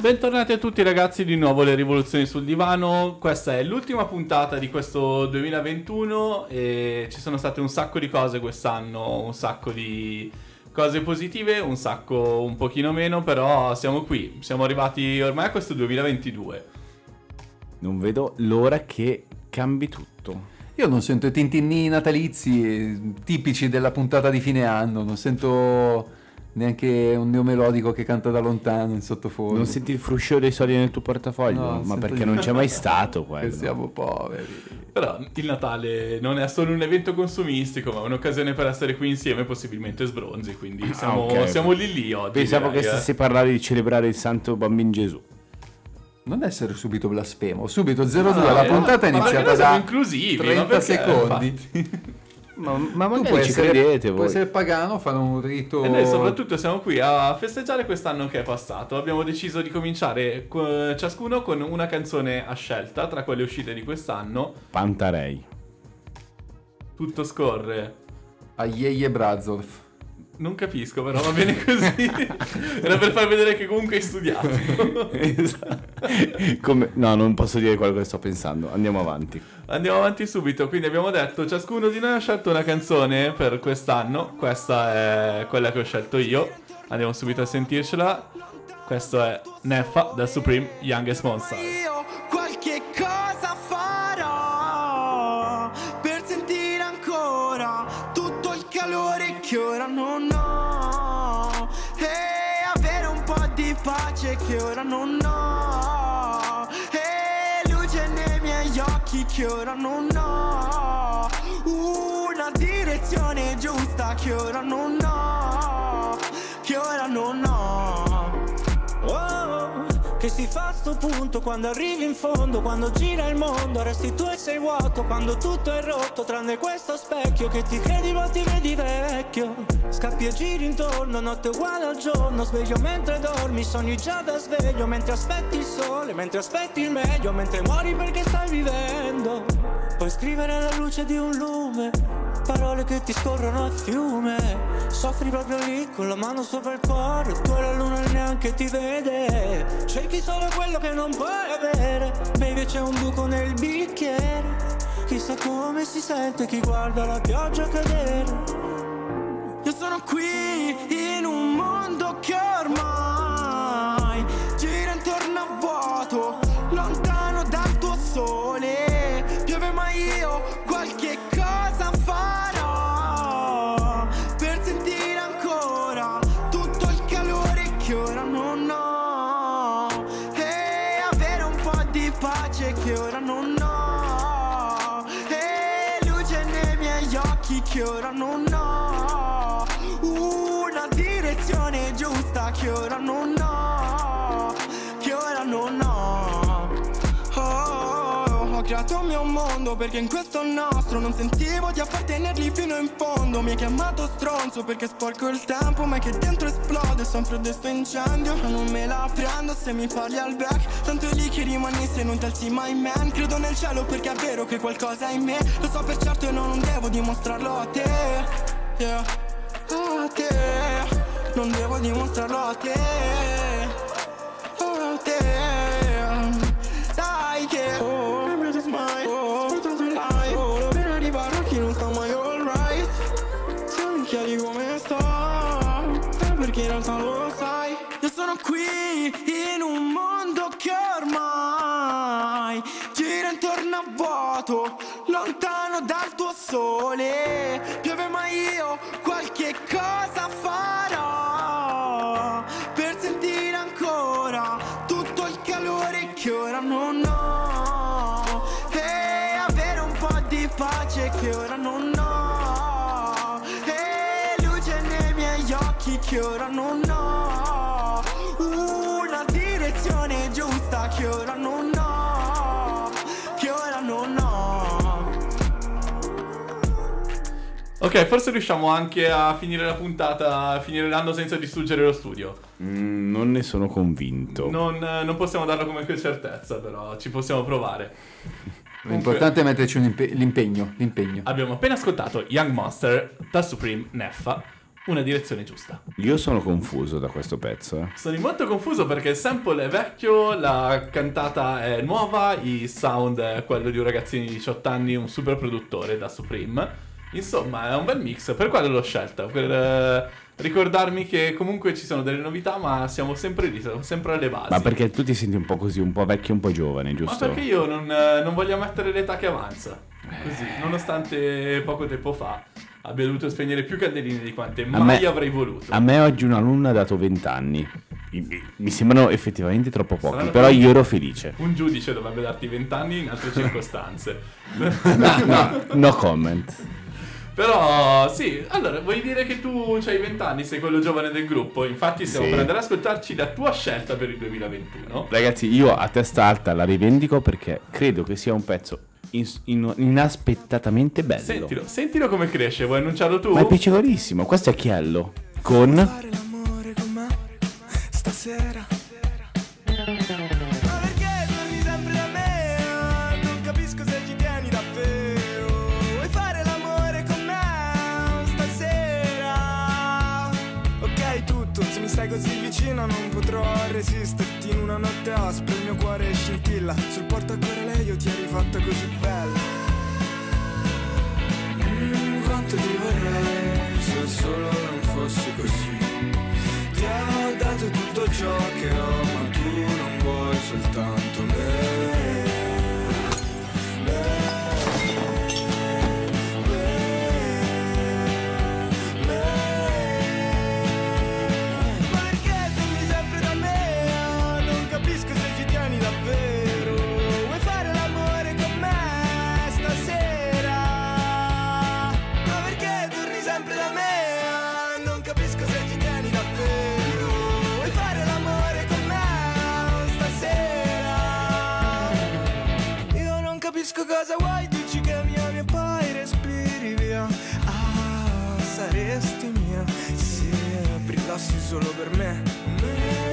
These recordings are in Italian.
Bentornati a tutti ragazzi, di nuovo le rivoluzioni sul divano. Questa è l'ultima puntata di questo 2021 e ci sono state un sacco di cose quest'anno, un sacco di cose positive, un sacco un pochino meno, però siamo qui, siamo arrivati ormai a questo 2022. Non vedo l'ora che cambi tutto. Io non sento i tintinni natalizi tipici della puntata di fine anno, non sento neanche un neomelodico che canta da lontano in sottofondo. Non senti il fruscio dei soldi nel tuo portafoglio? No, Ma perché di- non c'è mai stato Che quello. siamo poveri. Però il Natale non è solo un evento consumistico, ma è un'occasione per essere qui insieme, possibilmente sbronzi, quindi siamo, Ah, ok. siamo lì lì oggi. Pensavo che direi, eh. stessi parlando di celebrare il santo bambino Gesù. Non essere subito blasfemo, subito 02, No, la eh, puntata è iniziata da inclusivi, ma 30 perché, secondi. Ma, ma Tu magari puoi ci essere, credete voi. essere pagano, fare un rito... E noi soprattutto siamo qui a festeggiare quest'anno che è passato. Abbiamo deciso di cominciare co- ciascuno con una canzone a scelta tra quelle uscite di quest'anno. Pantarei. Tutto scorre. A Yeye Brazov. Non capisco, però va bene così. Era per far vedere che comunque hai studiato. Esatto. Come- No, non posso dire quello che sto pensando. Andiamo avanti. Andiamo avanti subito. Quindi abbiamo detto, ciascuno di noi ha scelto una canzone per quest'anno. Questa è quella che ho scelto io. Andiamo subito a sentircela. Questo è Neffa da Supreme Youngest Monster. Giusta che ora si fa sto punto quando arrivi in fondo, quando gira il mondo, resti tu e sei vuoto, quando tutto è rotto, tranne questo specchio che ti credi ma ti vedi vecchio. Scappi e giri intorno, notte uguale al giorno, sveglio mentre dormi, sogni già da sveglio, mentre aspetti il sole, mentre aspetti il meglio, mentre muori perché stai vivendo. Puoi scrivere alla luce di un lume, parole che ti scorrono a fiume. Soffri proprio lì con la mano sopra il cuore, tu e la luna neanche ti vede. Cerchi solo quello che non puoi avere, baby c'è un buco nel bicchiere. Chissà come si sente chi guarda la pioggia cadere. Io sono qui in un mondo che ormai gira intorno a vuoto, lontano dal tuo sole. Piove ma io qualche cosa creato un mio mondo perché in questo nostro non sentivo di appartenergli fino in fondo. Mi hai chiamato stronzo perché sporco il tempo, ma che dentro esplode sempre questo incendio. Ma non me la prendo se mi parli al back. Tanto è lì che rimani se non ti alzi mai man. Credo nel cielo perché è vero che qualcosa è in me. Lo so per certo e non devo dimostrarlo a te. Yeah. A te. Non devo dimostrarlo a te. Vuoto Lontano dal tuo sole. Piove ma io qualche cosa farò Per sentire ancora tutto il calore che ora non ho. E avere un po' di pace che ora non ho Ok, forse riusciamo anche a finire la puntata, a finire l'anno senza distruggere lo studio. Mm, non ne sono convinto. Non, non possiamo darlo come certezza, però ci possiamo provare. L'importante è metterci un impe- l'impegno, l'impegno. Abbiamo appena ascoltato Young Monster da Supreme Neffa, una direzione giusta. Io sono confuso da questo pezzo. eh. Sono molto confuso perché il sample è vecchio, la cantata è nuova, il sound è quello di un ragazzino di 18 anni, un super produttore da Supreme. Insomma, è un bel mix, per quello l'ho scelta, per eh, ricordarmi che comunque ci sono delle novità, ma siamo sempre lì, siamo sempre alle basi. Ma perché tu ti senti un po' così, un po' vecchio e un po' giovane, Ma giusto? perché io non, eh, non voglio mettere l'età che avanza. Così, nonostante poco tempo fa abbia dovuto spegnere più candeline di quante mai me- avrei voluto. A me oggi un'alunna ha dato 20 anni. Mi- sembrano effettivamente troppo pochi, Saranno però io ero felice. Un giudice dovrebbe darti 20 anni in altre circostanze. No, no comment. Però sì, allora vuoi dire che tu hai 20 anni, sei quello giovane del gruppo, infatti stiamo Sì. per andare ad ascoltarci la tua scelta per il 2021. Ragazzi, io a testa alta la rivendico perché credo che sia un pezzo ins- in- inaspettatamente bello. Sentilo, sentilo come cresce, vuoi annunciarlo tu? Ma è piacevolissimo. Questo è Chiello con non potrò resisterti. In una notte aspra il mio cuore scintilla. Sul portacuore lei io ti eri fatta così bella. Mm, quanto ti vorrei se solo non fosse così. Ti ho dato tutto ciò che ho, ma tu non vuoi soltanto me. Capisco cosa vuoi, dici che mi ami e poi respiri via. Ah, saresti mia se brillassi solo per me.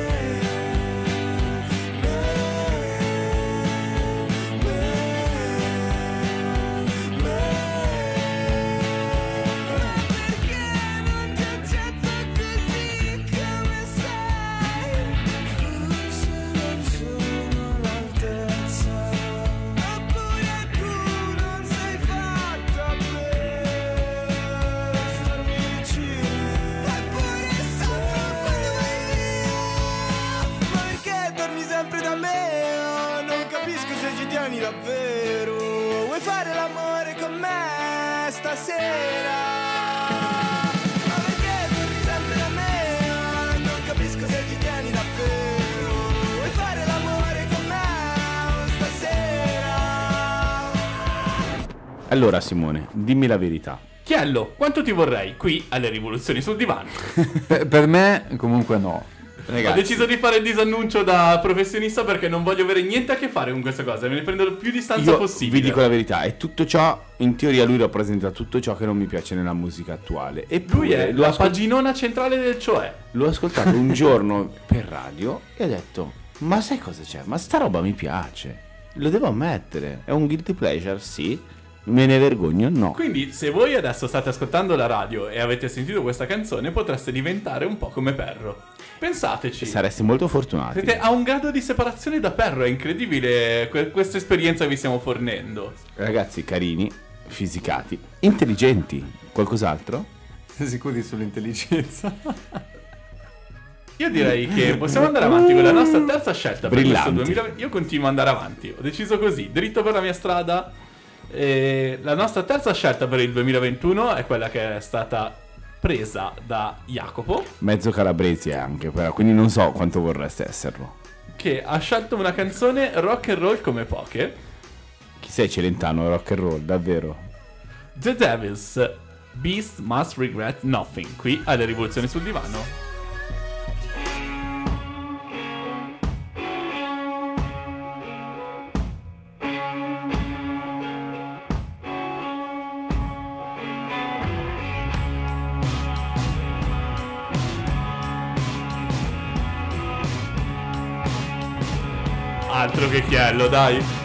Me stasera? Ma perché torni sempre da me? Non capisco se ci tieni davvero. Vuoi fare l'amore con me stasera? Allora Simone, dimmi la verità. Chiello, quanto ti vorrei qui alle rivoluzioni sul divano? Per, per me comunque no. Ho deciso di fare il disannuncio da professionista perché non voglio avere niente a che fare con questa cosa, me ne prendo più distanza io possibile. vi dico la verità, è tutto ciò, in teoria lui rappresenta tutto ciò che non mi piace nella musica attuale. Eppure Lui è la ascol- paginona centrale del cioè. l'ho ascoltato un giorno per radio e ho detto, ma sai cosa c'è? Ma sta roba mi piace, lo devo ammettere, è un guilty pleasure, sì, me ne vergogno, no. Quindi, se voi adesso state ascoltando la radio e avete sentito questa canzone, potreste diventare un po' come Perro. Pensateci. Saresti molto fortunati. Siete a un grado di separazione da Perro, è incredibile que- questa esperienza che vi stiamo fornendo. Ragazzi carini, fisicati, intelligenti, qualcos'altro? Sicuri sull'intelligenza. Io direi che possiamo andare avanti con la nostra terza scelta per questo Brillanti. 2020. Io continuo ad andare avanti. Ho deciso così, dritto per la mia strada. E la nostra terza scelta per il 2021 è quella che è stata presa da Jacopo, Mezzo calabresi anche, però, quindi non so quanto vorreste esserlo. che ha scelto una canzone rock and roll come poche. Chi sei Celentano rock and roll, davvero? The Devils Beast Must Regret Nothing, qui alle rivoluzioni sul divano. Che chiello, dai.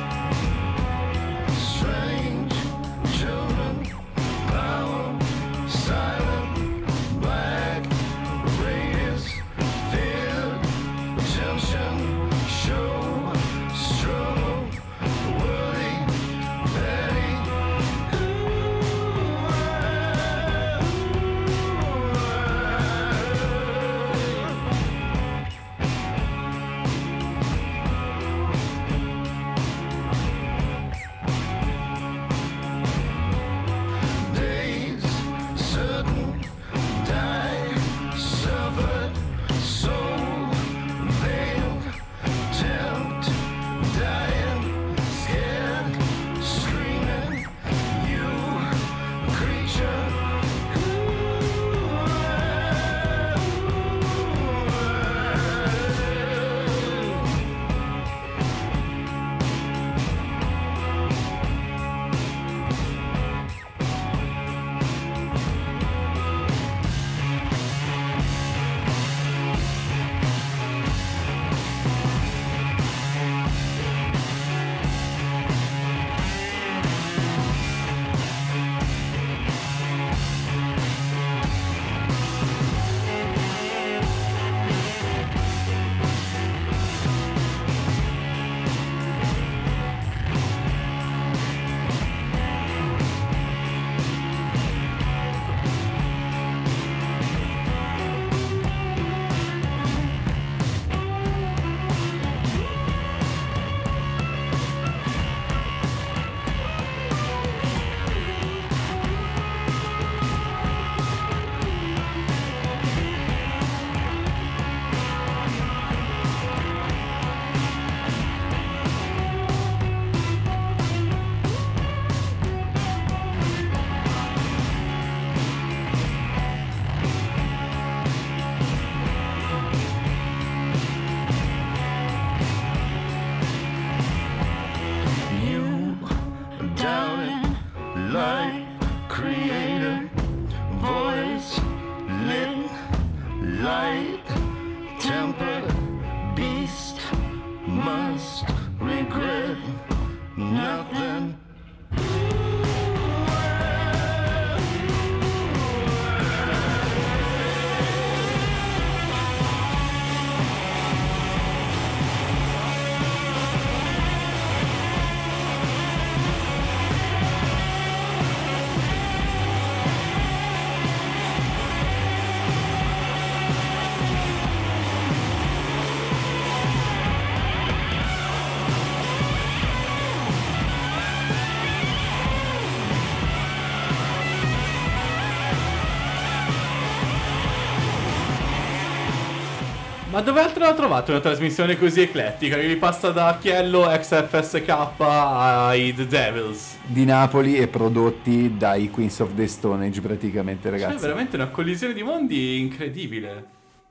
Ma dove altro la trovate una trasmissione così eclettica che vi passa da Chiello XFSK ai The Devils? Di Napoli e prodotti dai Queens of the Stone Age praticamente Cioè, ragazzi. è veramente una collisione di mondi incredibile. Noi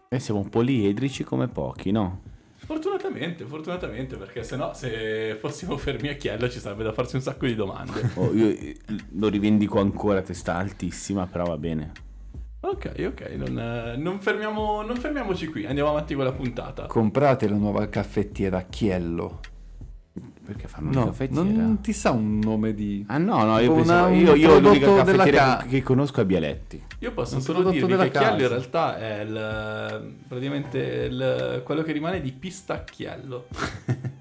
Eh, siamo poliedrici come pochi, no? Fortunatamente, fortunatamente, perché sennò se fossimo fermi a Chiello ci sarebbe da farsi un sacco di domande. Oh, io eh, lo rivendico ancora a testa altissima, però va bene. Ok, ok, non, eh, non fermiamo- non fermiamoci qui, andiamo avanti con la puntata. Comprate la nuova caffettiera Chiello. Perché fanno una No, caffettiera? non ti sa un nome di... Ah no, no, io Una- pensavo... un Io, io l'unica caffettiera ca- che, conosco è Bialetti. Io posso Un solo dirvi che Chiello in casa. realtà è il, praticamente il- quello che rimane di Pistacchiello.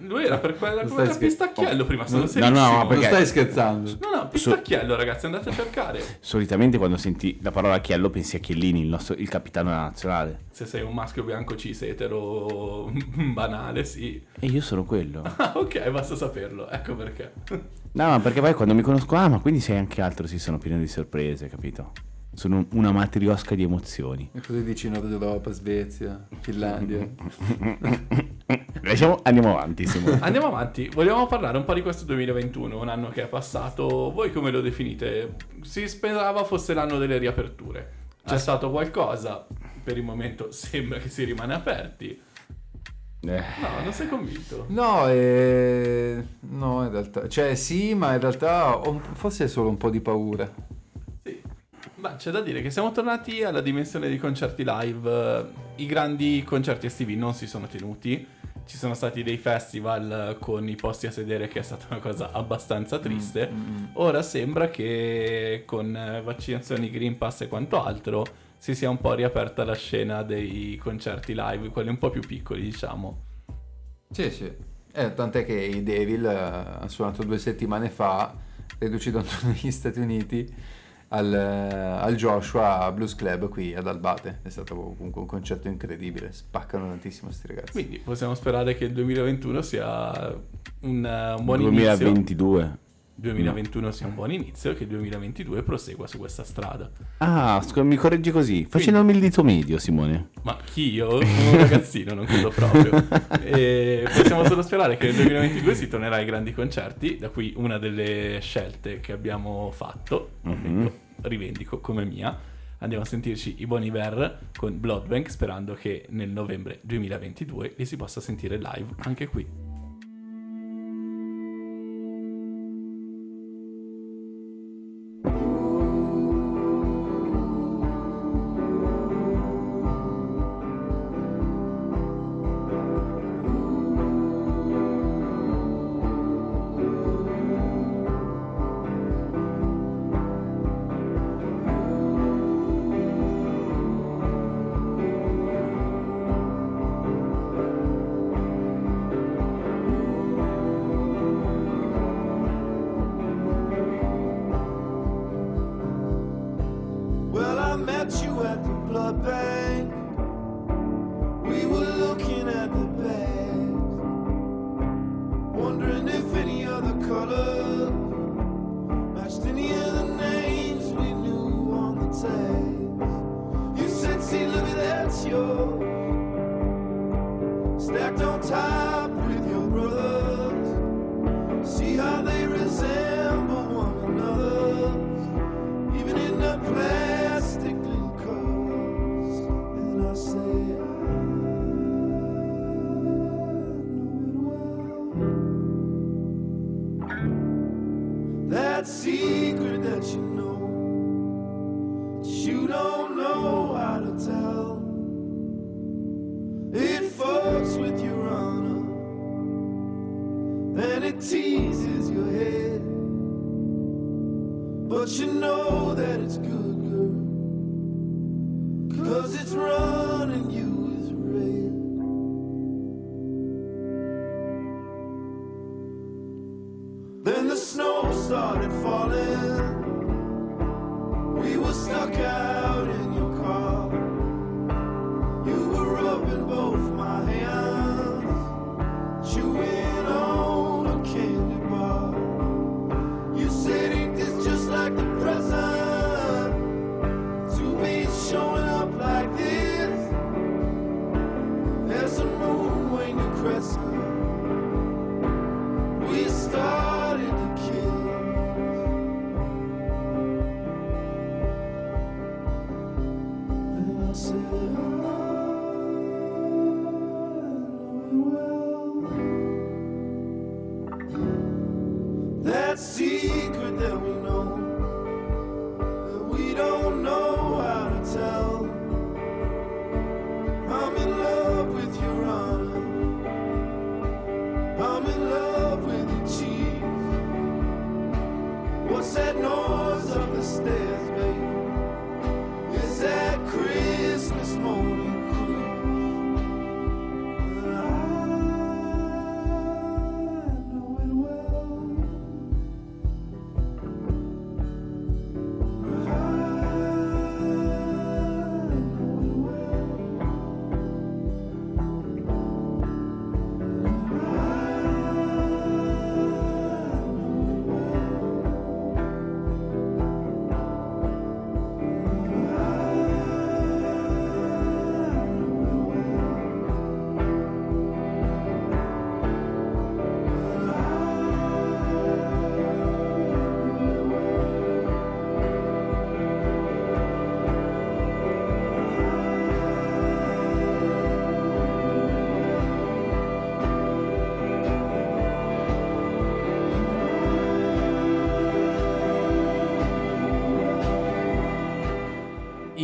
Lui era per quella Non come era scher- Pistacchiello prima, sono no, serissimo. no, Non perché- stai scherzando? No, no, Pistacchiello ragazzi, andate a cercare. Solitamente quando senti la parola Chiello pensi a Chiellini, il, nostro, il capitano della nazionale. Se sei un maschio bianco cis etero banale, sì. E io sono quello. Ah, ok, basta saperlo, ecco perché. No, ma perché poi quando mi conosco, ah, ma quindi sei anche altro, sì, sono pieno di sorprese, capito? Sono una matriosca di emozioni. E così dici Nord Europa, Svezia, Finlandia. Lasciamo- andiamo avanti, Simone. Andiamo avanti, vogliamo parlare un po' di questo 2021, un anno che è passato. Voi come lo definite? Si sperava fosse l'anno delle riaperture. C'è stato qualcosa, per il momento sembra che si rimane aperti. Eh, No, non sei convinto. No, eh, no, in realtà, cioè sì, ma in realtà ho forse è solo un po' di paura. Ma c'è da dire che siamo tornati alla dimensione dei concerti live. I grandi concerti estivi non si sono tenuti. ci sono stati dei festival con i posti a sedere che è stata una cosa abbastanza triste. Ora sembra che con vaccinazioni, Green Pass e quanto altro si sia un po' riaperta la scena dei concerti live, quelli un po' più piccoli, diciamo. Sì, sì. Eh, tant'è che i Devil eh, hanno suonato due settimane fa, riducito negli Stati Uniti, al, eh, al Joshua Blues Club qui ad Albate. È stato comunque un concerto incredibile, spaccano tantissimo sti ragazzi. Quindi possiamo sperare che il 2021 sia un, eh, un buon inizio. 2022. 2021 sia un buon inizio e che il 2022 prosegua su questa strada. Ah, scusa, mi correggi così. Facendomi il dito medio, Simone. Ma chi io? Un ragazzino, non credo proprio. E possiamo solo sperare che nel 2022 si tornerà ai grandi concerti, da qui una delle scelte che abbiamo fatto, meglio, rivendico come mia. Andiamo a sentirci i Bon Iver con Bloodbank, sperando che nel novembre 2022 li si possa sentire live anche qui. Met you at the blood bank. We were looking at the bags, wondering if any other color matched any of the names we knew on the tags. You said, "See, look at that's yours, stacked on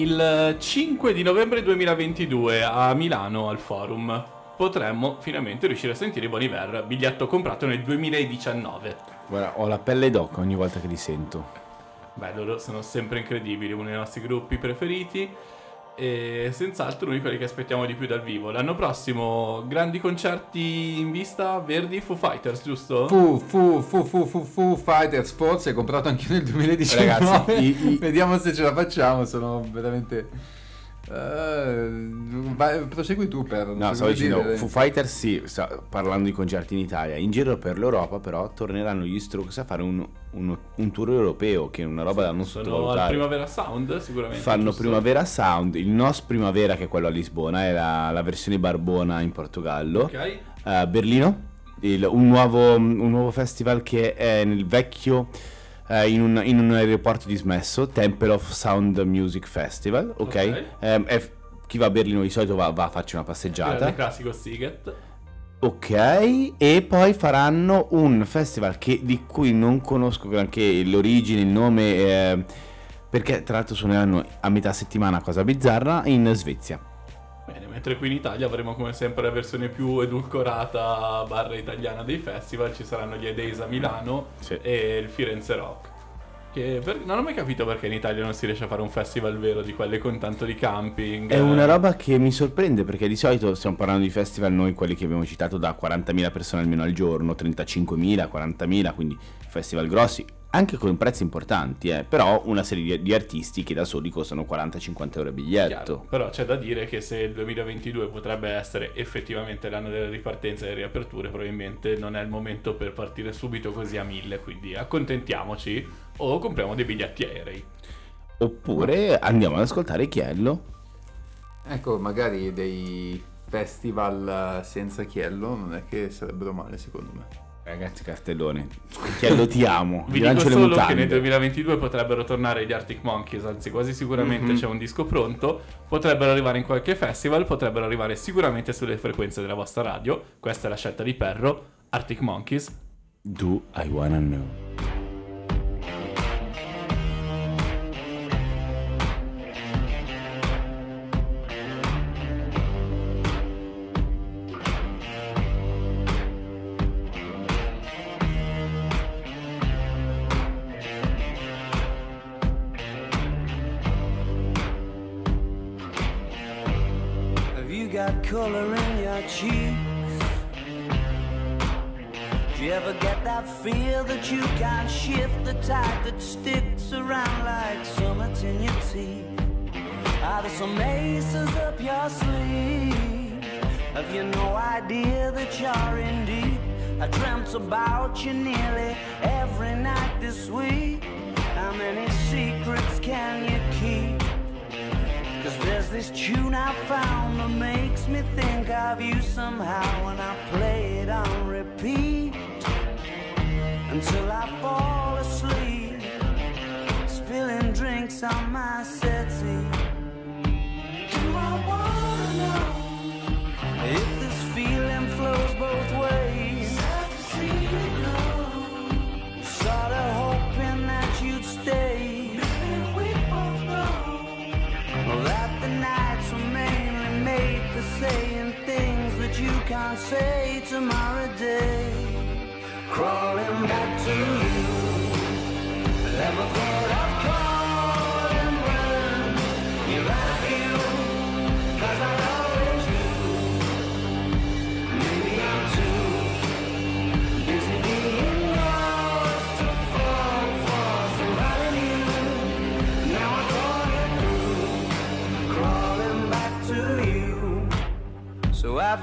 Il 5 di novembre 2022 a Milano al forum potremmo finalmente riuscire a sentire Bon Iver, biglietto comprato nel 2019. Guarda, ho la pelle d'oca ogni volta che li sento. Beh, loro sono sempre incredibili, uno dei nostri gruppi preferiti e senz'altro uno di quelli che aspettiamo di più dal vivo. L'anno prossimo grandi concerti in vista, Verdi, Foo Fighters, giusto? Fu, fu, fu, fu, fu, fu Fighters Force, è comprato anche nel 2019. Ragazzi, i- i- Vediamo se ce la facciamo, sono veramente... Eh, vai, prosegui tu per... No, stavo dicendo, dire- Foo Fighters sì, sta parlando di concerti in Italia. In giro per l'Europa però torneranno gli Strokes a fare un, un- un tour europeo, che è una roba da non Sono al sottovalutare. Primavera Sound, sicuramente. Fanno giusto? Primavera Sound, il NOS Primavera che è quello a Lisbona, è la, la versione Barbona in Portogallo. Ok. a Berlino, il- un, nuovo, un nuovo festival che è nel vecchio, eh, in, un, in un aeroporto dismesso, Temple of Sound Music Festival, ok? Ok. Ehm, è- chi va a Berlino di solito va, va a farci una passeggiata. classico Siget. Ok, e poi faranno un festival che, di cui non conosco granché l'origine, il nome, eh, perché tra l'altro suoneranno a metà settimana, cosa bizzarra, in Svezia. Bene, mentre qui in Italia avremo come sempre la versione più edulcorata barra italiana dei festival, ci saranno gli Edays a Milano Sì. e il Firenze Rock. Che per- non ho mai capito perché in Italia non si riesce a fare un festival vero di quelli con tanto di camping. È una roba che mi sorprende perché di solito stiamo parlando di festival noi quelli che abbiamo citato da 40.000 persone almeno al giorno, 35.000, 40.000, quindi festival grossi, anche con prezzi importanti, eh, però una serie di, artisti che da soli costano 40-50 euro a biglietto. Chiaro, Però c'è da dire che se il 2022 potrebbe essere effettivamente l'anno delle ripartenze e delle riaperture, probabilmente non è il momento per partire subito così a mille, quindi accontentiamoci o compriamo dei biglietti aerei. Oppure andiamo ad ascoltare Chiello. Ecco, magari dei festival eh, senza Chiello non è che sarebbero male secondo me. Ragazzi cartellone, amo, Vi dico solo che mutande. nel 2022 potrebbero tornare gli Arctic Monkeys, anzi quasi sicuramente Mhm. c'è un disco pronto, potrebbero arrivare in qualche festival, potrebbero arrivare sicuramente sulle frequenze della vostra radio, questa è la scelta di Perro, Arctic Monkeys, Do I Wanna Know. About you nearly every night this week. How many secrets can you keep? Cause there's this tune I found that makes me think of you somehow when I play it on repeat until I fall asleep, spilling drinks on my settee. Do I wanna know if this feeling flows both ways? Saying things that you can't say tomorrow day. Crawling back to you. Never thought of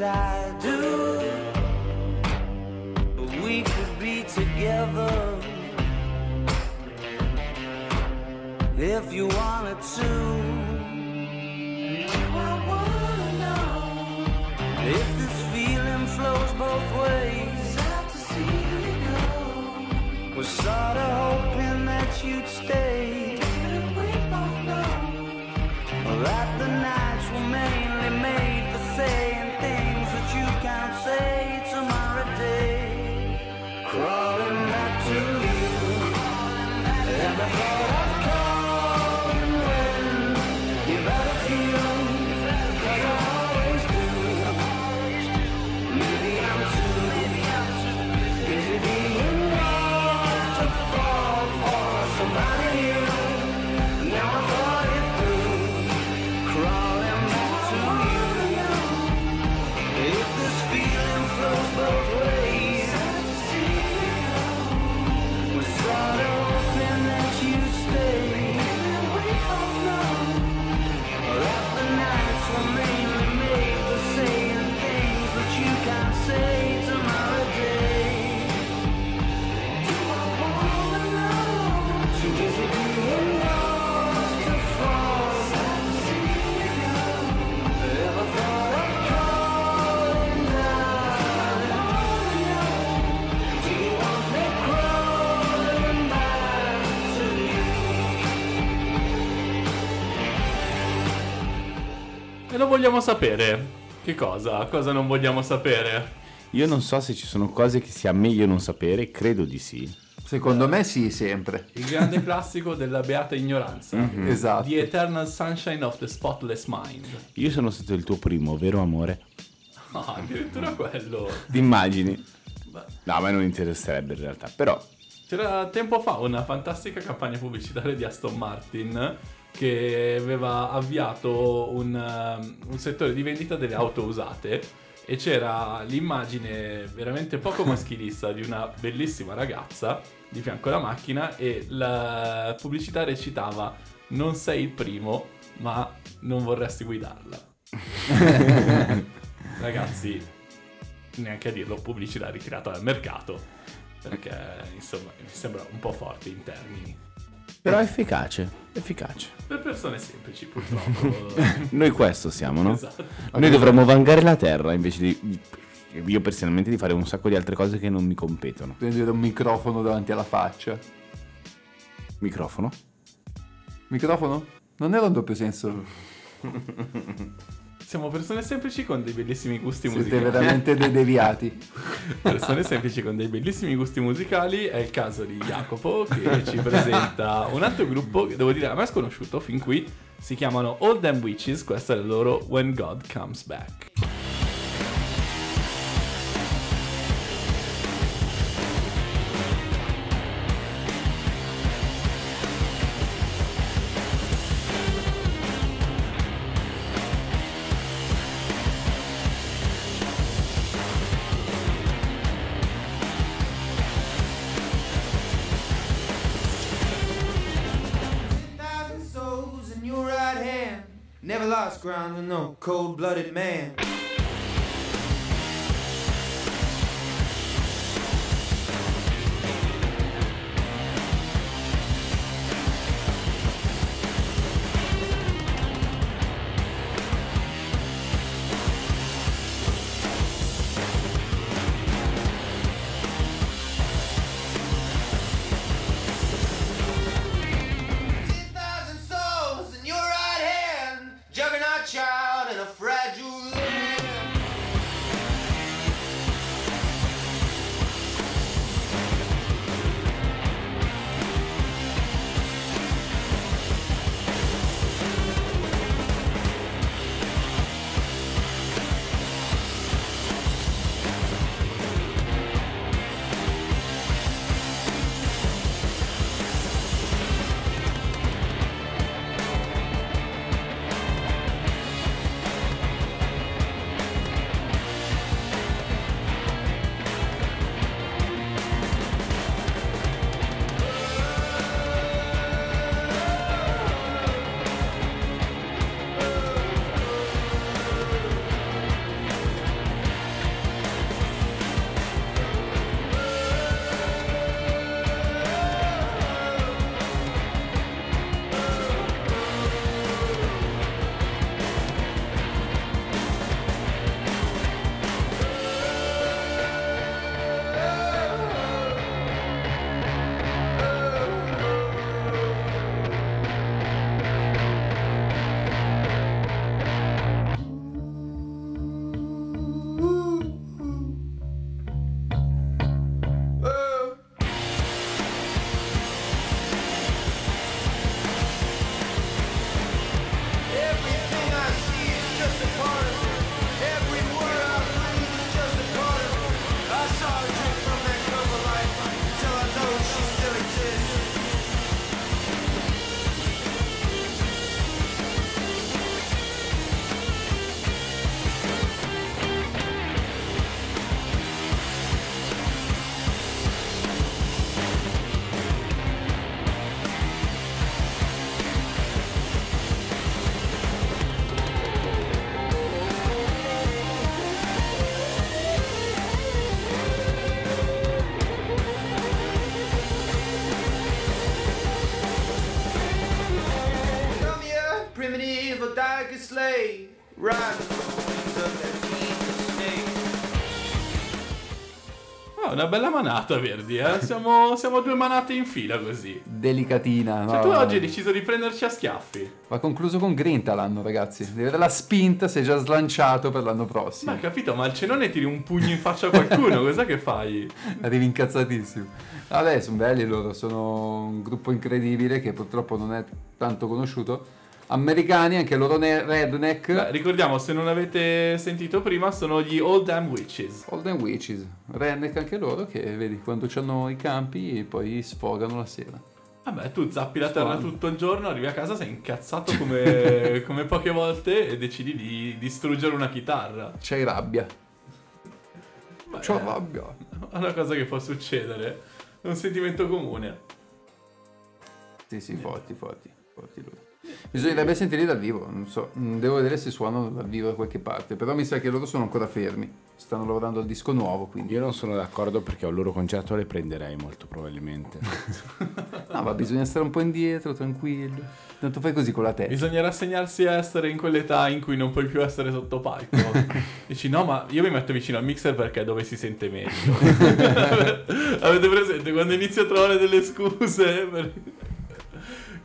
I do. We could be together if you wanted to. If this feeling flows both ways, we're sort of hoping that you'd stay. That the nights were made. Vogliamo sapere. Che cosa? Cosa non vogliamo sapere? Io non so se ci sono cose che sia meglio non sapere, credo di sì. Secondo me sì, sempre. Il grande classico della beata ignoranza. Esatto. The Eternal Sunshine of the Spotless Mind. Io sono stato il tuo primo, vero amore? Ah, addirittura quello. Ti immagini? No, a me non interesserebbe in realtà, però C'era tempo fa una fantastica campagna pubblicitaria di Aston Martin che aveva avviato un, um, un settore di vendita delle auto usate e c'era l'immagine veramente poco maschilista di una bellissima ragazza di fianco alla macchina e la pubblicità recitava non sei il primo ma non vorresti guidarla. Ragazzi, neanche a dirlo, pubblicità ritirata dal mercato perché insomma mi sembra un po' forte in termini. Però efficace, efficace. Per persone semplici purtroppo. Noi questo siamo, no? esatto. Noi dovremmo vangare la terra invece di, di- io personalmente di fare un sacco di altre cose che non mi competono. Prendere un microfono davanti alla faccia. Microfono? Microfono? Non era un doppio senso. Siamo persone semplici con dei bellissimi gusti Siete musicali. veramente dei deviati. Persone semplici con dei bellissimi gusti musicali. È il caso di Jacopo che ci presenta un altro gruppo che devo dire a me è sconosciuto fin qui. Si chiamano All Them Witches. Questa è la loro When God Comes Back. Blooded man. Bella manata, Verdi, eh? Siamo, siamo due manate in fila così. Delicatina. Cioè, no, tu no. oggi hai deciso di prenderci a schiaffi. Va concluso con grinta l'anno, ragazzi. Devi avere la spinta, sei già slanciato per l'anno prossimo. Ma hai capito, ma al cenone tiri un pugno in faccia a qualcuno, cos'è che fai? Arrivi incazzatissimo. Vabbè, sono belli loro, sono un gruppo incredibile che purtroppo non è tanto conosciuto. Americani, anche loro ne- redneck. Beh, ricordiamo, se non avete sentito prima, sono gli Old Damn Witches. Golden Witches, redneck anche loro che vedi quando hanno i campi e poi sfogano la sera. Vabbè, tu zappi la terra tutto il giorno, arrivi a casa, sei incazzato come, come poche volte e decidi di distruggere una chitarra. C'hai rabbia. Beh, C'ho rabbia. È una cosa che può succedere. È un sentimento comune. Sì, sì, forti, forti, forti loro. Bisognerebbe sentirli dal vivo, non so, mm, devo vedere se suonano dal vivo da qualche parte, però mi sa che loro sono ancora fermi, stanno lavorando al disco nuovo, quindi... Io non sono d'accordo perché a un loro concerto le prenderei molto probabilmente. No, ma bisogna stare un po' indietro, tranquillo. Tanto fai così con la testa. Bisogna rassegnarsi a essere in quell'età in cui non puoi più essere sotto palco. Dici no, ma io mi metto vicino al mixer perché è dove si sente meglio. Avete presente quando inizio a trovare delle scuse? per-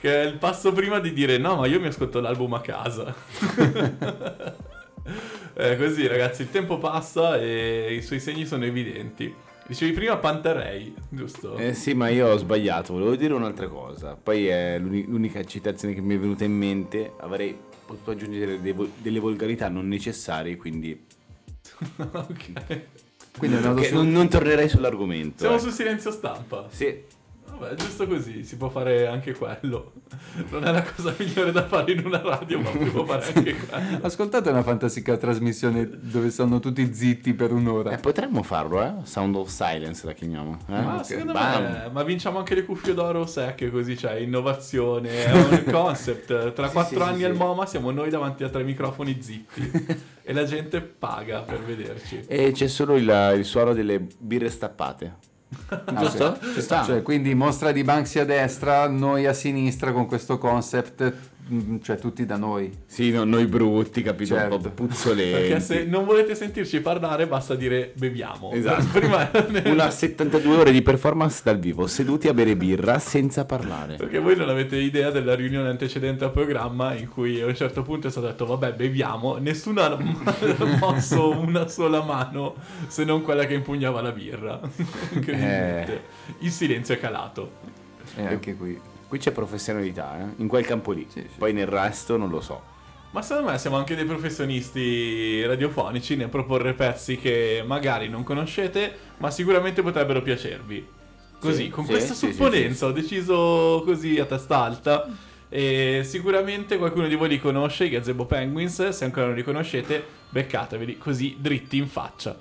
Che è il passo prima di dire no, ma io mi ascolto l'album a casa. È così, ragazzi, il tempo passa e i suoi segni sono evidenti. Dicevi prima Panterei, giusto? Eh sì, ma io ho sbagliato, volevo dire un'altra cosa. Poi è l'uni- l'unica citazione che mi è venuta in mente. Avrei potuto aggiungere dei vo- delle volgarità non necessarie, quindi ok. Quindi che su- non, non tornerei sull'argomento. Siamo eh. su silenzio stampa. Sì, Vabbè, giusto così, si può fare anche quello. Non è la cosa migliore da fare in una radio, ma si può fare anche quello. Ascoltate una fantastica trasmissione dove stanno tutti zitti per un'ora. eh, potremmo farlo, eh? Sound of Silence la chiamiamo. Eh? Ma Ok, secondo bam. me, ma vinciamo anche le cuffie d'oro secche, così c'è innovazione, è un concept. Tra quattro sì, anni sì, al sì. MoMA siamo noi davanti a tre microfoni zitti e la gente paga per vederci. E c'è solo il, il suono delle birre stappate. Giusto? Ci sta. Cioè, quindi mostra di Banksy a destra, noi a sinistra con questo concept, cioè tutti da noi. Sì, no, noi brutti, capito? Un Certo. po' puzzolenti. Perché se non volete sentirci parlare, basta dire beviamo. Esatto. Prima Una 72 ore di performance dal vivo, seduti a bere birra senza parlare. Perché voi non avete idea della riunione antecedente al programma in cui a un certo punto è stato detto vabbè beviamo, nessuno ha mosso una sola mano se non quella che impugnava la birra. Incredibilmente. Il silenzio è calato. E anche qui. Qui c'è professionalità, eh? in quel campo lì. Sì, sì. Poi nel resto non lo so. Ma secondo me siamo anche dei professionisti radiofonici nel proporre pezzi che magari non conoscete, ma sicuramente potrebbero piacervi. Così, Sì, con questa supponenza ho deciso così a testa alta. E sicuramente qualcuno di voi li conosce, i Gazebo Penguins. Se ancora non li conoscete, beccateveli così dritti in faccia.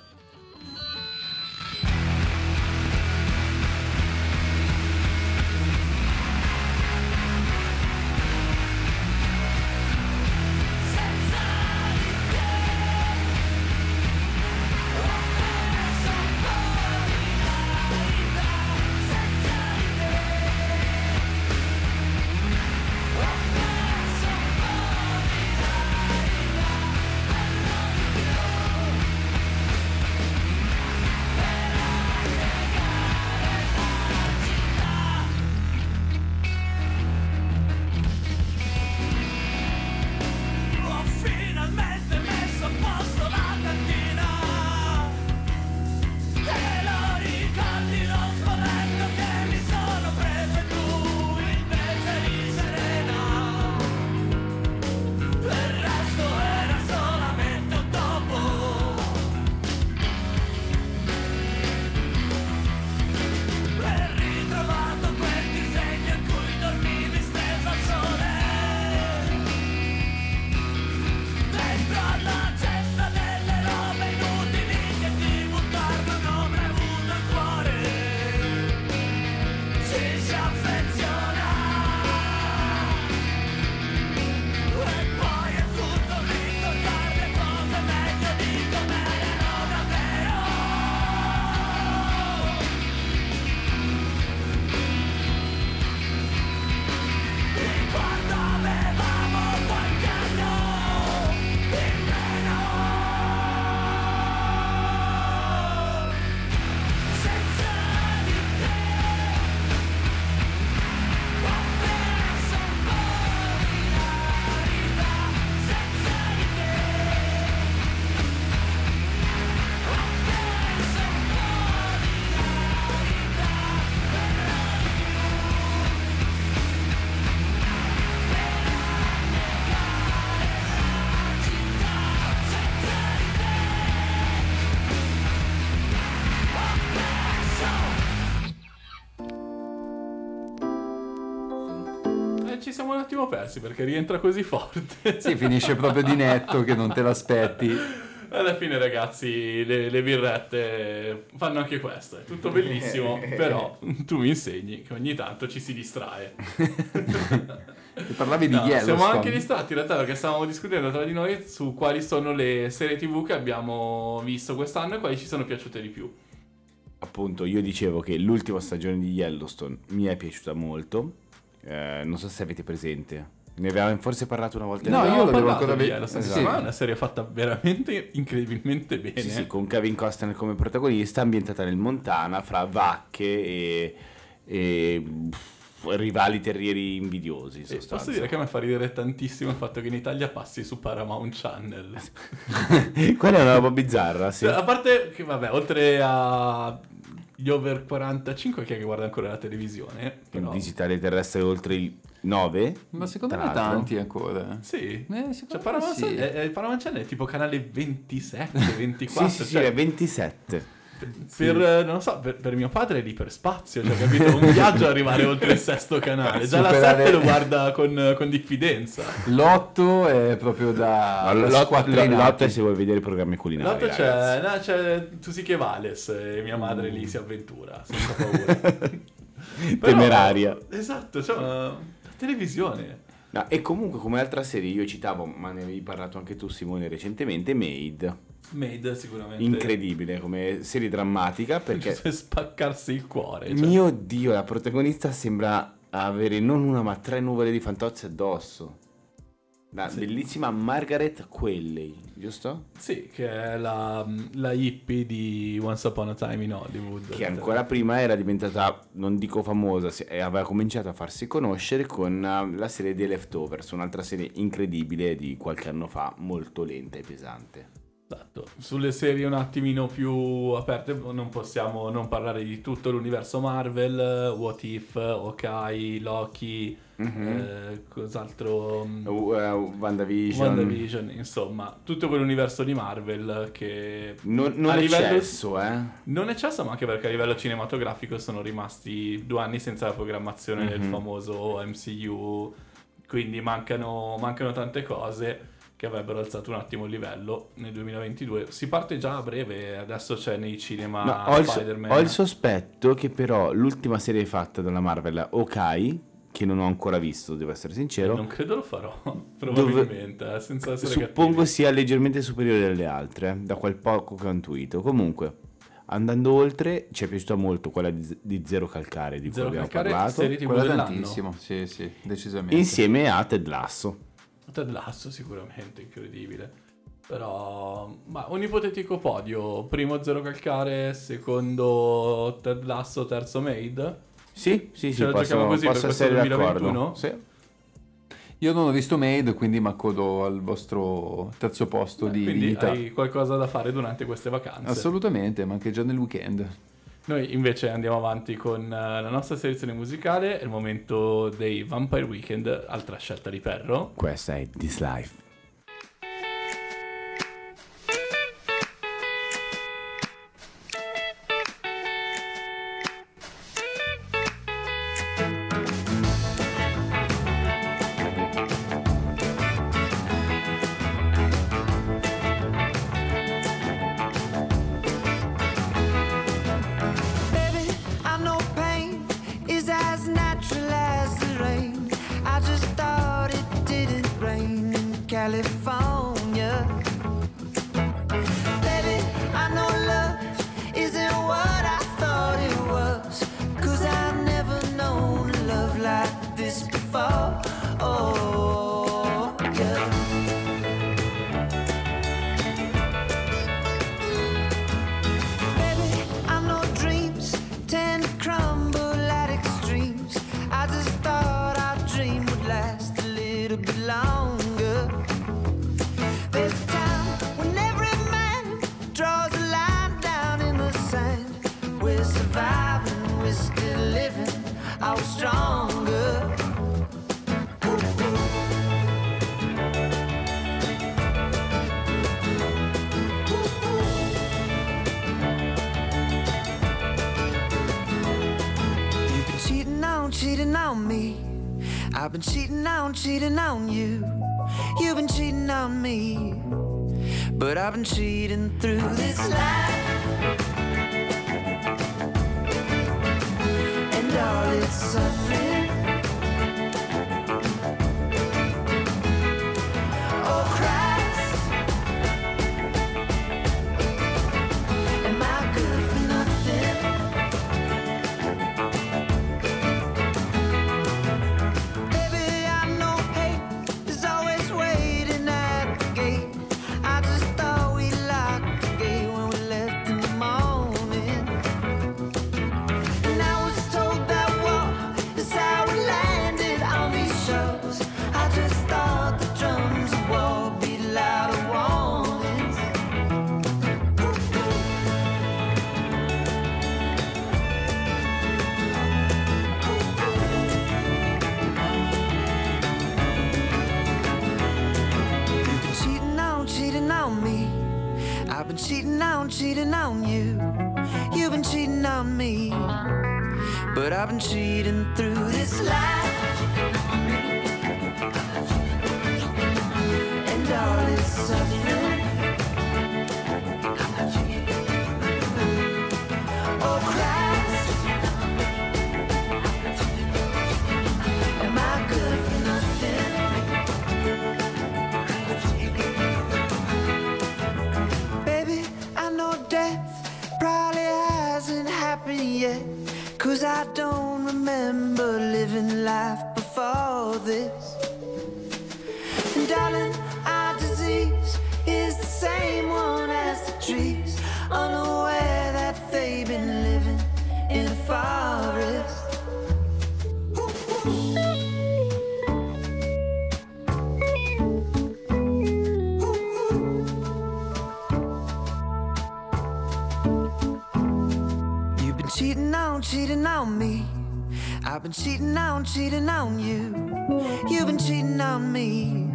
Attimo persi perché rientra così forte. Sì, finisce proprio di netto che non te l'aspetti. Alla fine, ragazzi, le, le birrette fanno anche questo. È tutto bellissimo, però tu mi insegni che ogni tanto ci si distrae. E parlavi di No, Yellowstone. siamo anche distratti in realtà perché stavamo discutendo tra di noi su quali sono le serie tv che abbiamo visto quest'anno e quali ci sono piaciute di più. Appunto, io dicevo che l'ultima stagione di Yellowstone mi è piaciuta molto. Eh, non so se avete presente. Ne abbiamo forse parlato una volta. No, in io ho lo devo parlato ancora di vedere. Yellowstone, Sì. secondo me è una serie fatta veramente incredibilmente bene. Sì, sì, con Kevin Costner come protagonista, ambientata nel Montana, fra vacche e, e, pff, rivali terrieri invidiosi. in sostanza. posso dire che a me fa ridere tantissimo il fatto che in Italia passi su Paramount Channel. Quella è una roba bizzarra, sì. A parte che, vabbè, oltre a gli over 45, chi è che guarda ancora la televisione? Il Però... digitale terrestre oltre i 9. Ma secondo me tanti ancora. Sì. Eh, Cioè, Paramount, sì. è, è- Paramount Channel è tipo canale 27, 24. Sì, sì, sì, cioè, è 27. Per, eh, non lo so, per, per mio padre è l'iperspazio, cioè, capito? Un viaggio arrivare oltre il sesto canale. Già la Superare- 7 lo guarda con, con diffidenza. L'otto è proprio da, Ma da l'ot- squattrinati. L'otto è se vuoi vedere programmi culinari. L'altro c'è, ragazzi. no, c'è Tu sì che vales e mia madre lì si avventura senza paura. Però- Temeraria. Esatto, c'è una televisione. No, e comunque come altra serie io citavo, ma ne avevi parlato anche tu Simone recentemente, Made. Made sicuramente. Incredibile come serie drammatica perché... Per spaccarsi il cuore. cioè. Mio Dio, la protagonista sembra avere non una ma tre nuvole di fantozzi addosso. La Sì. bellissima Margaret Qualley, giusto? Sì, che è la, la hippie di Once Upon a Time in Hollywood. Che ancora prima era diventata, non dico famosa, aveva cominciato a farsi conoscere con eh, la serie The Leftovers, un'altra serie incredibile di qualche anno fa, molto lenta e pesante. Esatto. Sulle serie un attimino più aperte non possiamo non parlare di tutto l'universo Marvel, What If, Hawkeye, Loki, eh, cos'altro... Uh, eh, WandaVision. WandaVision, insomma, tutto quell'universo di Marvel che Non, non a livello- eccesso, eh. non è cesso, ma anche perché a livello cinematografico sono rimasti due anni senza la programmazione del Mhm. famoso MCU, quindi mancano, mancano tante cose che avrebbero alzato un attimo il livello nel 2022. Si parte già a breve, adesso c'è nei cinema No, ho, il, Spider-Man. ho il sospetto che però l'ultima serie fatta dalla Marvel, Okai, che non ho ancora visto, devo essere sincero, Non credo lo farò, probabilmente, eh, senza essere suppongo cattivi. sia leggermente superiore alle altre, eh, da quel poco che ho intuito. Comunque, andando oltre, ci è piaciuta molto quella di, di Zero Calcare, di Zero cui abbiamo Calcare, parlato, serie TV Quella dell'anno. tantissimo, sì, sì, decisamente. insieme a Ted Lasso. Ted Lasso sicuramente incredibile. Però, ma un ipotetico podio, primo Zero Calcare, secondo Ted Lasso, terzo Made? Sì, sì, sì, Ce la posso, giochiamo così per questo essere 2021? d'accordo. Sì. Io non ho visto Made, quindi mi accodo al vostro terzo posto di Quindi dignità. hai qualcosa da fare durante queste vacanze. Assolutamente, ma anche già nel weekend. Noi invece andiamo avanti con eh, la nostra selezione musicale, è il momento dei Vampire Weekend, altra scelta di Perro. Questa è This Life. telephone I've been cheating on, cheating on you. You've been cheating on me. But I've been cheating through this life. And all its suffering. Cheating on, you. You've been cheating on me. But I've been cheating through this life. And all its suffering. I don't remember living life been cheating on, cheating on you. You've been cheating on me.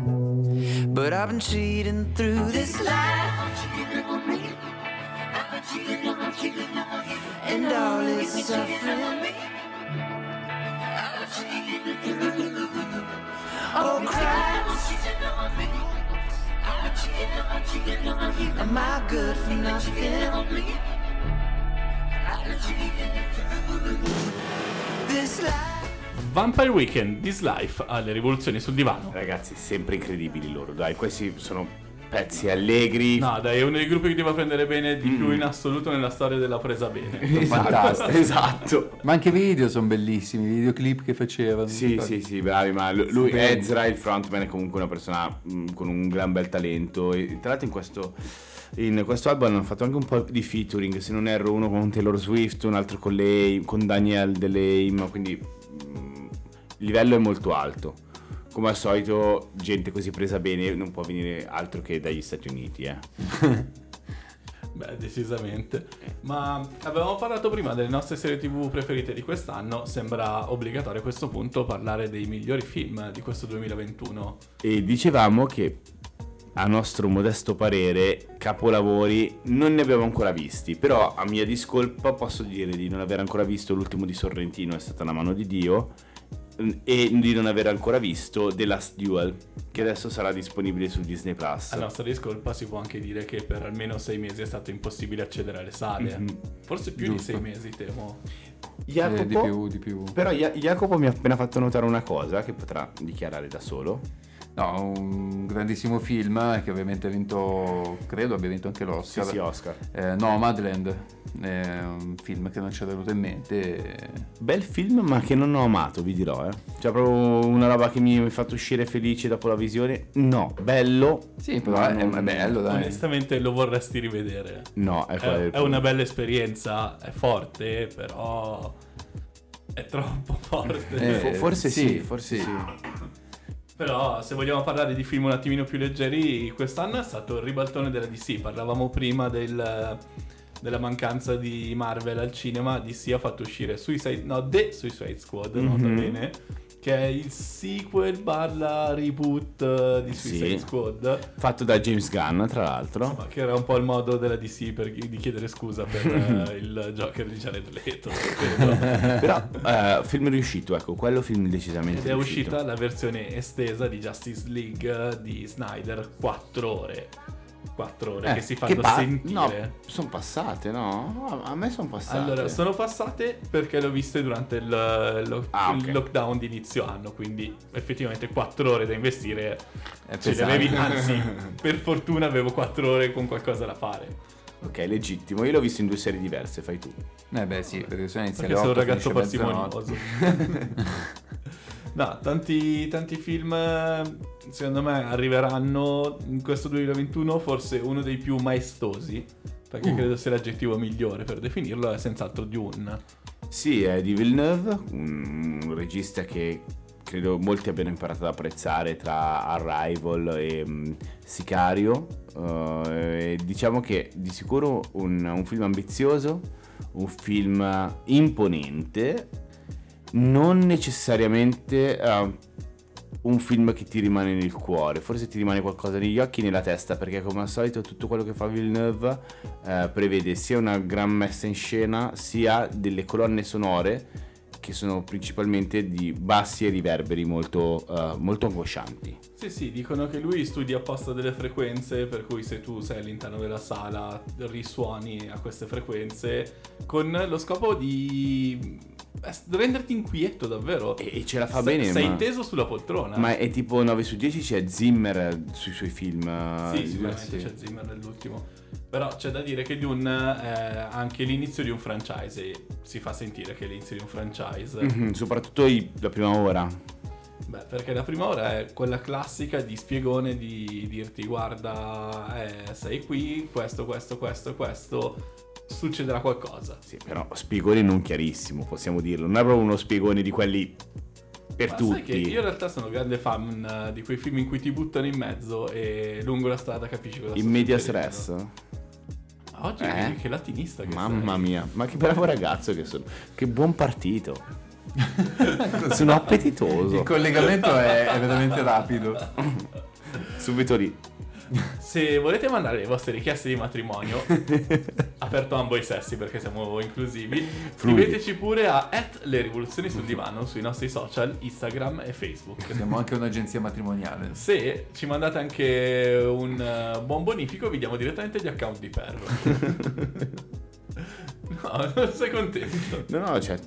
But I've been cheating through this life. And all its suffering. Oh, Christ. Am I good for nothing? Vampire Weekend, This Life, alle rivoluzioni sul divano. Ragazzi, sempre incredibili loro, dai, questi sono pezzi allegri. No, dai, è uno dei gruppi che ti fa prendere bene di più in assoluto nella storia della presa bene. esatto, fantastici. esatto. Ma anche i video sono bellissimi, i videoclip che facevano. Sì, sì, sì, bravi, ma lu- lui, Stupendi. Ezra, il frontman, è comunque una persona mh, con un gran bel talento. E tra l'altro in questo, in questo album hanno fatto anche un po' di featuring, se non erro, uno con Taylor Swift, un altro con lei, con Daniel Deleim, quindi mh, il livello è molto alto. Come al solito, gente così presa bene non può venire altro che dagli Stati Uniti, eh. Beh, decisamente. Ma avevamo parlato prima delle nostre serie TV preferite di quest'anno. Sembra obbligatorio a questo punto parlare dei migliori film di questo 2021. E dicevamo che a nostro modesto parere capolavori non ne abbiamo ancora visti, però a mia discolpa posso dire di non aver ancora visto l'ultimo di Sorrentino, è stata la mano di Dio, e di non aver ancora visto The Last Duel, che adesso sarà disponibile su Disney Plus. A nostra discolpa si può anche dire che per almeno sei mesi è stato impossibile accedere alle sale. Mhm. Forse più Giusto. di sei mesi, temo. Jacopo, Eh, di più, di più. Però Ja- Jacopo mi ha appena fatto notare una cosa che potrà dichiarare da solo. No, un grandissimo film che ovviamente ha vinto, credo abbia vinto anche Sì, l'Oscar. sì, Oscar. Eh, Nomadland, è un film che non ci è venuto in mente. Bel film, ma che non ho amato, vi dirò, eh. Cioè, proprio una roba che mi ha fatto uscire felice dopo la visione. No, bello. Sì, però è, non- è bello, dai. Onestamente lo vorresti rivedere. No, è, È, è una bella esperienza, è forte, però è troppo forte. Eh, Fo- forse sì, sì, forse sì. sì. Però se vogliamo parlare di film un attimino più leggeri, quest'anno è stato il ribaltone della DC. Parlavamo prima del- della mancanza di Marvel al cinema. DC ha fatto uscire Suicide, no, The Suicide Squad, nota Mhm. bene, che è il sequel barra reboot di Suicide Sì. Squad. Fatto da James Gunn, tra l'altro. Ma che era un po' il modo della DC per, di chiedere scusa per eh, il Joker di Jared Leto. Però, eh, film riuscito, ecco, quello film decisamente Ed è riuscito. uscita la versione estesa di Justice League di Snyder 4 ore. 4 ore Eh, che si fanno pa- sentire. No, sono passate, no? A me sono passate. Allora, sono passate perché le ho viste durante il, lo- Ah, il ok. lockdown di inizio anno, quindi effettivamente 4 ore da investire È ce le avevi, anzi, per fortuna avevo 4 ore con qualcosa da fare. Ok, legittimo. Io l'ho visto in due serie diverse, fai tu. Eh beh sì, perché se no inizia Perché alle sono un 8, ragazzo parsimonioso. no, tanti, tanti film secondo me arriveranno in questo 2021, forse uno dei più maestosi, perché credo sia l'aggettivo migliore per definirlo, è senz'altro Dune. Sì, è di Villeneuve, un regista che credo molti abbiano imparato ad apprezzare tra Arrival e mm, Sicario. Eh, e diciamo che di sicuro un, un film ambizioso, un film imponente, non necessariamente eh, un film che ti rimane nel cuore, forse ti rimane qualcosa negli occhi e nella testa, perché come al solito tutto quello che fa Villeneuve eh, prevede sia una gran messa in scena, sia delle colonne sonore che sono principalmente di bassi e riverberi molto, eh, molto angoscianti. Sì, sì, dicono che lui studia apposta delle frequenze, per cui se tu sei all'interno della sala risuoni a queste frequenze con lo scopo di renderti inquieto davvero. E, ce la fa sei, bene, sei ma, teso sulla poltrona. ma è tipo 9 su 10 c'è Zimmer sui suoi film. eh, Sì, sicuramente sì. c'è Zimmer nell'ultimo. Però c'è da dire che Dune è anche l'inizio di un franchise si fa sentire che è l'inizio di un franchise. Mhm, soprattutto i- la prima ora. Beh, perché la prima ora è quella classica di spiegone di dirti guarda, eh, sei qui, questo, questo, questo, questo, succederà qualcosa. Sì, però spiegone non chiarissimo, possiamo dirlo. Non è proprio uno spiegone di quelli per Ma tutti. sai che io in realtà sono grande fan eh, di quei film in cui ti buttano in mezzo e lungo la strada capisci cosa In media stress? Ma Oggi Eh? che latinista che Mamma sei. mia, ma che bravo ragazzo che sono. Che buon partito. sono appetitoso. Il collegamento è, è veramente rapido. Subito lì. Se volete mandare le vostre richieste di matrimonio, aperto ambo i sessi perché siamo inclusivi, Fluidi. scriveteci pure a le rivoluzioni sul divano sui nostri social, Instagram e Facebook. Siamo anche un'agenzia matrimoniale. Se ci mandate anche un eh, buon bonifico, vi diamo direttamente gli account di Perro. no, non sei contento. No, no, cioè.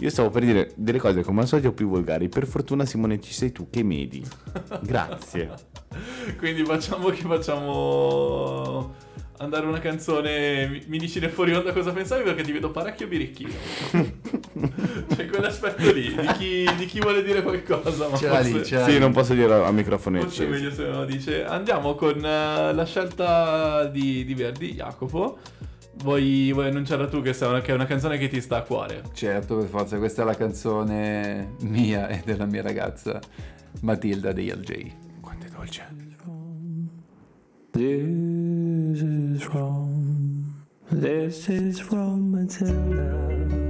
Io stavo per dire delle cose come al solito più volgari. Per fortuna, Simone, ci sei tu che medi. Grazie. Quindi facciamo che facciamo andare una canzone. Mi- Mi dici nel fuori onda cosa pensavi perché ti vedo parecchio birichino. C'è quell'aspetto lì di chi, di chi vuole dire qualcosa. Ma C'era lì, forse, c'era Sì, non posso dire a microfono forse meglio se non lo dice. Andiamo con eh, la scelta di, di Verdi, Jacopo. Vuoi, vuoi annunciarla tu che, una, che è una canzone che ti sta a cuore? Certo, per forza, questa è la canzone mia e della mia ragazza Matilda degli LJ. Quanto è dolce. This is from, this is from Matilda.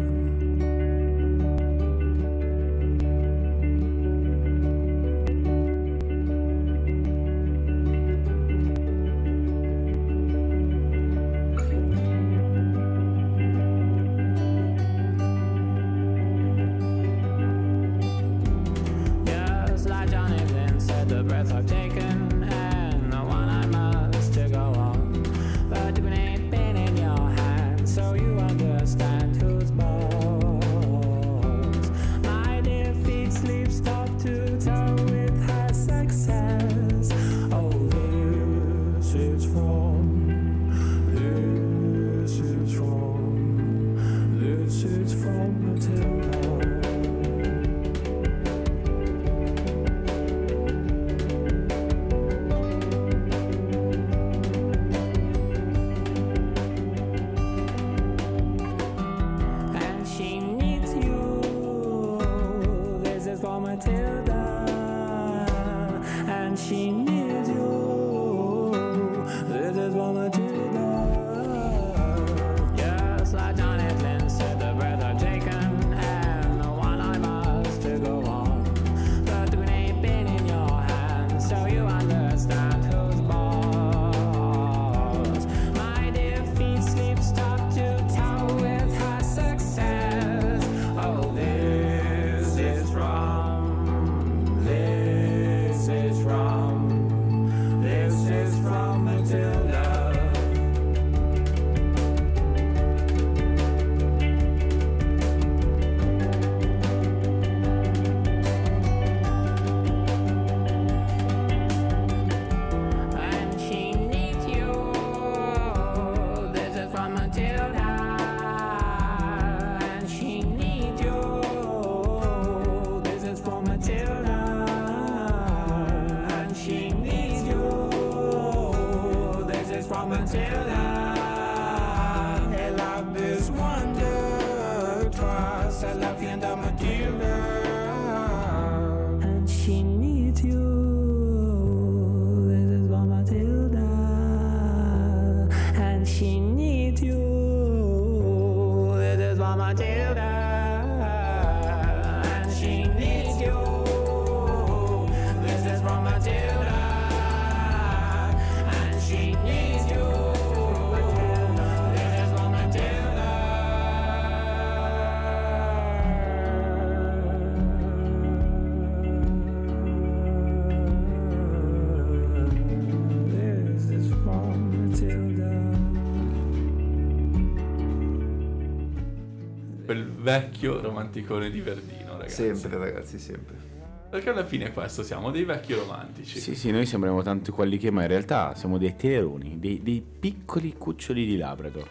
Vecchio romanticone di Verdino, ragazzi. Sempre, ragazzi, sempre. Perché alla fine questo, siamo dei vecchi romantici. Sì, sì, noi sembriamo tanto quelli che, ma in realtà siamo dei teleroni, dei, dei piccoli cuccioli di Labrador.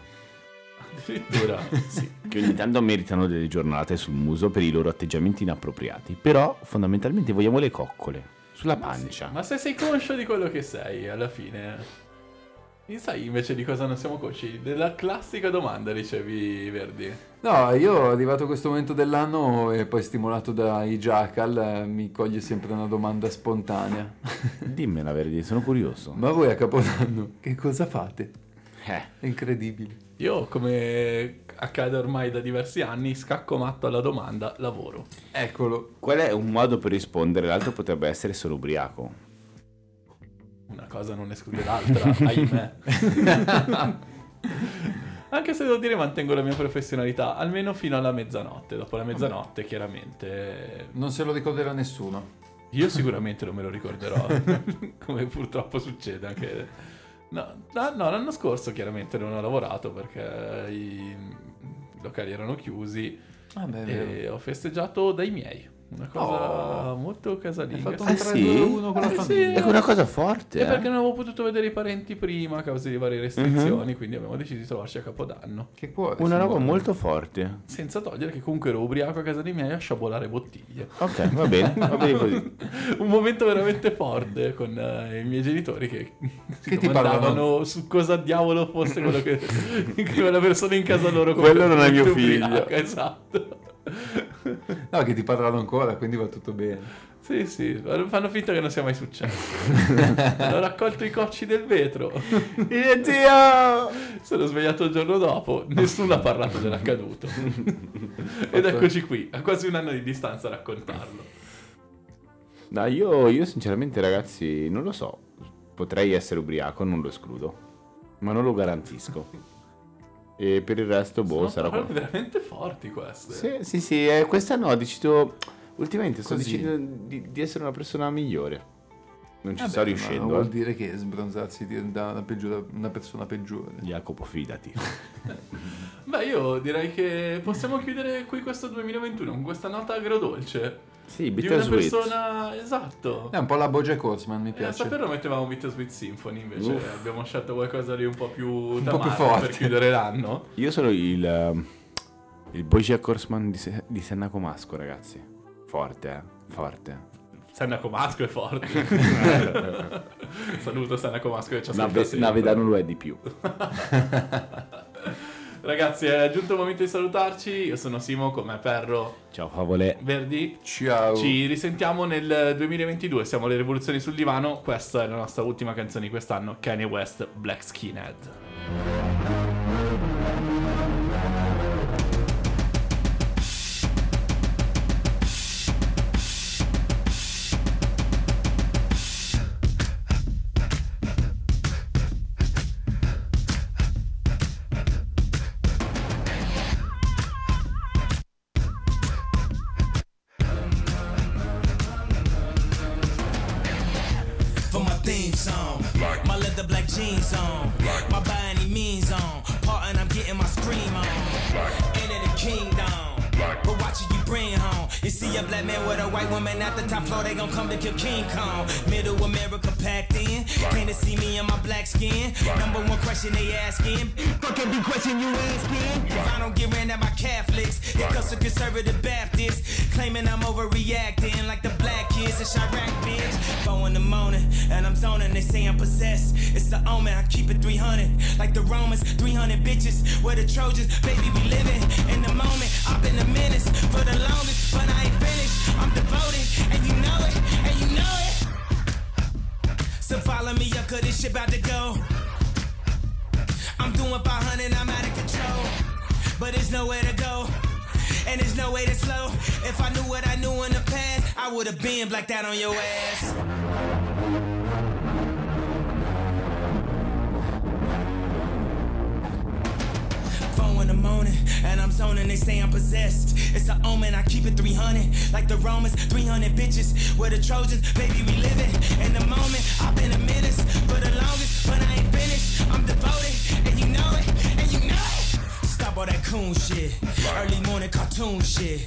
Addirittura. Sì, che ogni tanto meritano delle giornate sul muso per i loro atteggiamenti inappropriati. Però fondamentalmente vogliamo le coccole sulla pancia. Ma se sei conscio di quello che sei, alla fine... Mi sai invece di cosa non siamo consci? Della classica domanda ricevi Verdi. No, io arrivato a questo momento dell'anno e poi stimolato dai Jackal eh, mi coglie sempre una domanda spontanea. Dimmela, Verdi, sono curioso. Ma voi a Capodanno che cosa fate? Eh, È incredibile. Io, come accade ormai da diversi anni, scacco matto alla domanda lavoro. Eccolo. qual è un modo per rispondere? L'altro potrebbe essere solo ubriaco. Una cosa non esclude l'altra, ahimè. Anche se devo dire mantengo la mia professionalità, almeno fino alla mezzanotte. Dopo la mezzanotte, chiaramente... Non se lo ricorderà nessuno. Io sicuramente non me lo ricorderò, come purtroppo succede anche... No, no, no, l'anno scorso chiaramente non ho lavorato perché i locali erano chiusi Vabbè, e ho festeggiato dai miei. Una cosa Oh. molto Hai casalinga. fatto sì. un Ah, 3 sì? 2 1 con la Eh, sì. famiglia. È una cosa forte. E eh. perché non avevo potuto vedere i parenti prima a causa di varie restrizioni, quindi abbiamo deciso di trovarci a Capodanno. Che cuore. Una roba signore. molto forte. Senza togliere che comunque ero ubriaco a casa dei miei a sciabolare bottiglie. Ok, va bene, va bene così. Un momento veramente forte con eh, i miei genitori che, Che ti parlavano? su cosa diavolo fosse quello che quella persona in casa loro Quello non è mio figlio. ubriaca, Esatto. No, che ti parlavano ancora, quindi va tutto bene. Sì, sì, fanno finta che non sia mai successo. Hanno raccolto i cocci del vetro. Mio Dio! Sono svegliato il giorno dopo, nessuno ha parlato dell'accaduto. Ed eccoci qui, a quasi un anno di distanza a raccontarlo. No, io, io sinceramente ragazzi non lo so. Potrei essere ubriaco, non lo escludo. Ma non lo garantisco. E per il resto, boh, Sono sarà qua. veramente forti queste. Sì, sì, sì, eh, quest'anno ho deciso... Ultimamente sto Così. decidendo di, di essere una persona migliore. Non ci Vabbè, sto ma riuscendo. Vuol eh. dire che sbronzarsi ti da una, peggiore- una persona peggiore. Jacopo, fidati. Beh, io direi che possiamo chiudere qui questo 2021 con questa nota agrodolce. Sì, Di una persona... Esatto. È un po' la Bojack Horseman, mi Eh, a piace. saperlo mettevamo Bittersweet Symphony, invece Uff. abbiamo scelto qualcosa di un po' più po' più forte. per chiudere l'anno. Io sono il... ehm, il Bojack Horseman di, Se- di Senna Comasco, ragazzi. Forte, eh. Forte. Sanna Comasco è forte. Saluto Sanna Comasco che ci ascolta Nave. Navedano lo è di più. Ragazzi, è giunto il momento di salutarci. Io sono Simo, come Perro Ciao, favole. Verdi. Ciao. Ci risentiamo nel 2022. Siamo alle rivoluzioni sul divano. Questa è la nostra ultima canzone di quest'anno: Kanye West, Black Skinhead. Nowhere to go. And there's no way to slow. If I knew what I knew in the past, I would have been blacked out on your ass. Phone in the morning, and I'm zoning, they say I'm possessed. It's an omen, I keep it 300. Like the Romans, 300 bitches. We're the Trojans, baby, we live it. In the moment, I've been a menace for the longest, but I ain't finished. I'm devoted, and you know it, Stop all that coon shit. Early morning cartoon shit.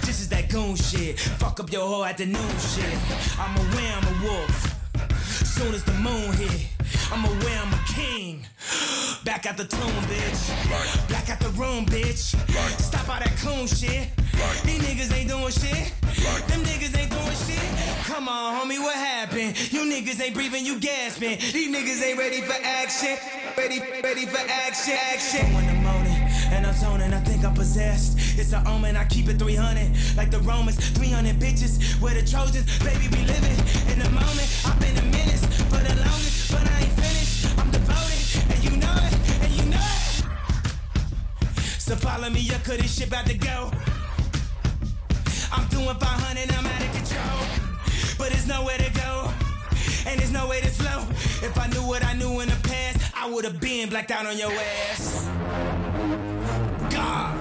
This is that goon shit. Fuck up your whole afternoon shit. I'm aware I'm a wolf. Soon as the moon hit, I'm aware I'm a king. Back out the tomb, bitch. Back out the room, bitch. Stop all that coon shit. These niggas ain't doing shit. Them niggas ain't doing shit. Come on, homie, what happened? You niggas ain't breathing, you gasping. These niggas ain't ready for action. Ready, ready for action, action. And I'm zoning, I think I'm possessed. It's an omen, I keep it 300. Like the Romans, 300 bitches. We're the Trojans, baby, we living. In the moment, I've been a menace for the longest, but I ain't finished. I'm devoted, and you know it, and you know it. So follow me up, cause this shit about to go. I'm doing 500, I'm out of control. But there's nowhere to go, and there's no way to slow. If I knew what I knew in the past, I would have been blacked out on your ass. 啊